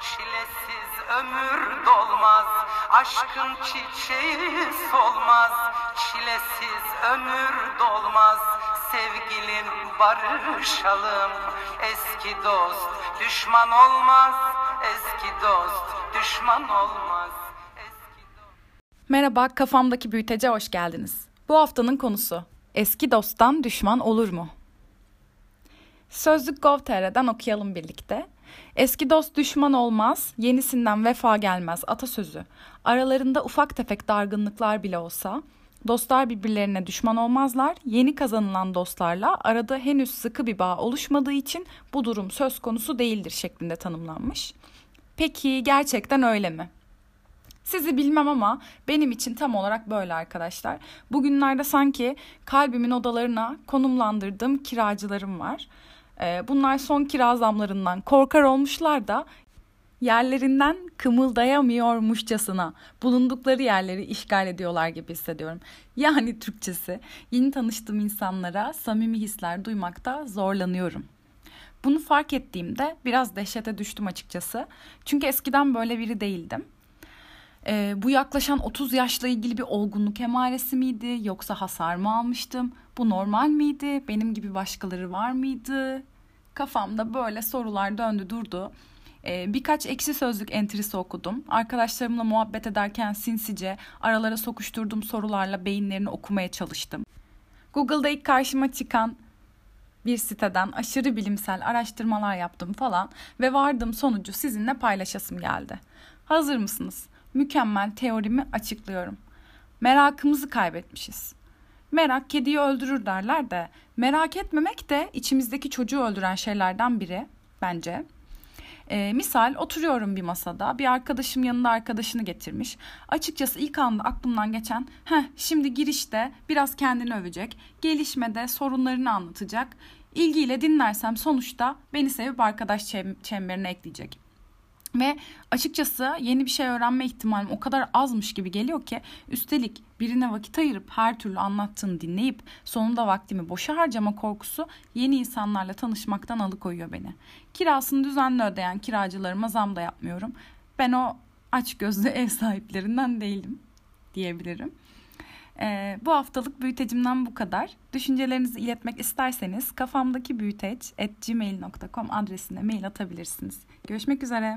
çilesiz ömür dolmaz. Aşkın çiçeği solmaz, çilesiz ömür dolmaz. Sevgilim barışalım, eski dost düşman olmaz. Eski dost düşman olmaz. Dost... Merhaba, kafamdaki büyütece hoş geldiniz. Bu haftanın konusu, eski dosttan düşman olur mu? Sözlük Gov.tr'den okuyalım birlikte. Eski dost düşman olmaz, yenisinden vefa gelmez atasözü. Aralarında ufak tefek dargınlıklar bile olsa, dostlar birbirlerine düşman olmazlar. Yeni kazanılan dostlarla arada henüz sıkı bir bağ oluşmadığı için bu durum söz konusu değildir şeklinde tanımlanmış. Peki gerçekten öyle mi? Sizi bilmem ama benim için tam olarak böyle arkadaşlar. Bugünlerde sanki kalbimin odalarına konumlandırdığım kiracılarım var. Ee, bunlar son kira zamlarından korkar olmuşlar da yerlerinden kımıldayamıyormuşçasına bulundukları yerleri işgal ediyorlar gibi hissediyorum. Yani Türkçesi yeni tanıştığım insanlara samimi hisler duymakta zorlanıyorum. Bunu fark ettiğimde biraz dehşete düştüm açıkçası. Çünkü eskiden böyle biri değildim. Ee, bu yaklaşan 30 yaşla ilgili bir olgunluk emaresi miydi yoksa hasar mı almıştım? Bu normal miydi? Benim gibi başkaları var mıydı? Kafamda böyle sorular döndü durdu. Ee, birkaç ekşi sözlük entrisi okudum. Arkadaşlarımla muhabbet ederken sinsice aralara sokuşturduğum sorularla beyinlerini okumaya çalıştım. Google'da ilk karşıma çıkan bir siteden aşırı bilimsel araştırmalar yaptım falan ve vardığım sonucu sizinle paylaşasım geldi. Hazır mısınız? Mükemmel teorimi açıklıyorum. Merakımızı kaybetmişiz. Merak kediyi öldürür derler de merak etmemek de içimizdeki çocuğu öldüren şeylerden biri bence. Ee, misal oturuyorum bir masada bir arkadaşım yanında arkadaşını getirmiş. Açıkçası ilk anda aklımdan geçen heh şimdi girişte biraz kendini övecek. Gelişmede sorunlarını anlatacak. İlgiyle dinlersem sonuçta beni sevip arkadaş çemberine ekleyecek. Ve açıkçası yeni bir şey öğrenme ihtimalim o kadar azmış gibi geliyor ki üstelik birine vakit ayırıp her türlü anlattığını dinleyip sonunda vaktimi boşa harcama korkusu yeni insanlarla tanışmaktan alıkoyuyor beni. Kirasını düzenli ödeyen kiracılarıma zam da yapmıyorum. Ben o aç gözlü ev sahiplerinden değilim diyebilirim. Ee, bu haftalık büyütecimden bu kadar. Düşüncelerinizi iletmek isterseniz kafamdaki büyüteç at gmail.com adresine mail atabilirsiniz. Görüşmek üzere.